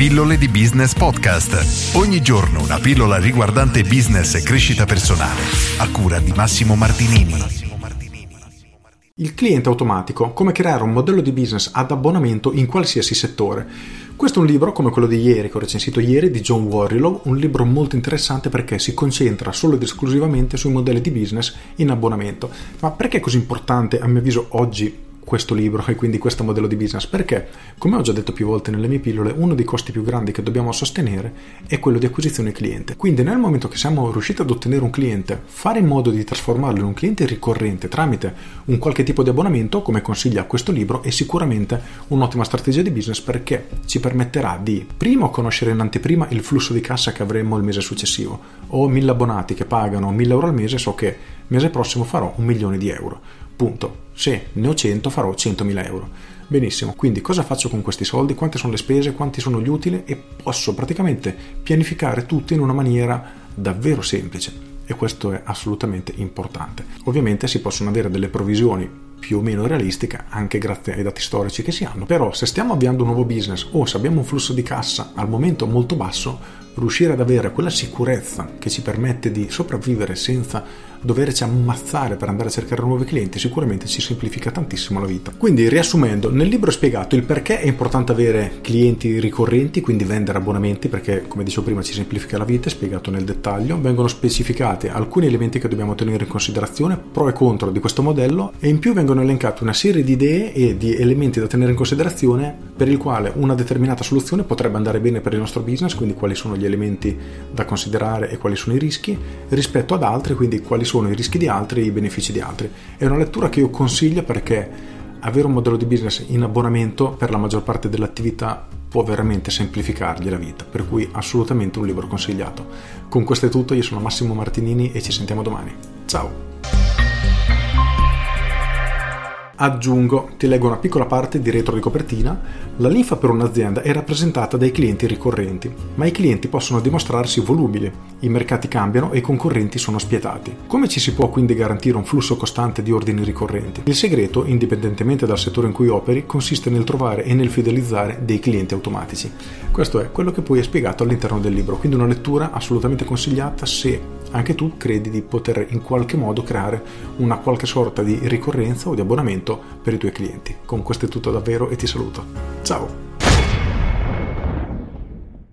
Pillole di Business Podcast. Ogni giorno una pillola riguardante business e crescita personale. A cura di Massimo Martinini. Il cliente automatico, come creare un modello di business ad abbonamento in qualsiasi settore. Questo è un libro come quello di ieri, che ho recensito ieri, di John Warrilow, un libro molto interessante perché si concentra solo ed esclusivamente sui modelli di business in abbonamento. Ma perché è così importante, a mio avviso, oggi questo libro e quindi questo modello di business perché, come ho già detto più volte nelle mie pillole, uno dei costi più grandi che dobbiamo sostenere è quello di acquisizione cliente. Quindi nel momento che siamo riusciti ad ottenere un cliente, fare in modo di trasformarlo in un cliente ricorrente tramite un qualche tipo di abbonamento, come consiglia questo libro, è sicuramente un'ottima strategia di business perché ci permetterà di primo conoscere in anteprima il flusso di cassa che avremo il mese successivo. Ho mille abbonati che pagano 1000 euro al mese, so che mese prossimo farò un milione di euro Punto. Se ne ho 100 farò 100.000 euro. Benissimo, quindi cosa faccio con questi soldi? Quante sono le spese? Quanti sono gli utili? E posso praticamente pianificare tutto in una maniera davvero semplice. E questo è assolutamente importante. Ovviamente si possono avere delle provvisioni più o meno realistiche anche grazie ai dati storici che si hanno. Però se stiamo avviando un nuovo business o se abbiamo un flusso di cassa al momento molto basso, riuscire ad avere quella sicurezza che ci permette di sopravvivere senza doverci ammazzare per andare a cercare nuovi clienti sicuramente ci semplifica tantissimo la vita. Quindi riassumendo, nel libro è spiegato il perché è importante avere clienti ricorrenti, quindi vendere abbonamenti perché come dicevo prima ci semplifica la vita, è spiegato nel dettaglio, vengono specificati alcuni elementi che dobbiamo tenere in considerazione, pro e contro di questo modello e in più vengono elencate una serie di idee e di elementi da tenere in considerazione per il quale una determinata soluzione potrebbe andare bene per il nostro business, quindi quali sono gli elementi da considerare e quali sono i rischi, rispetto ad altri, quindi quali sono i rischi di altri e i benefici di altri. È una lettura che io consiglio perché avere un modello di business in abbonamento per la maggior parte dell'attività può veramente semplificargli la vita, per cui assolutamente un libro consigliato. Con questo è tutto, io sono Massimo Martinini e ci sentiamo domani. Ciao! Aggiungo, ti leggo una piccola parte di retro di copertina, la linfa per un'azienda è rappresentata dai clienti ricorrenti, ma i clienti possono dimostrarsi volubili, i mercati cambiano e i concorrenti sono spietati. Come ci si può quindi garantire un flusso costante di ordini ricorrenti? Il segreto, indipendentemente dal settore in cui operi, consiste nel trovare e nel fidelizzare dei clienti automatici. Questo è quello che poi è spiegato all'interno del libro, quindi una lettura assolutamente consigliata se anche tu credi di poter in qualche modo creare una qualche sorta di ricorrenza o di abbonamento per i tuoi clienti. Con questo è tutto davvero e ti saluto. Ciao!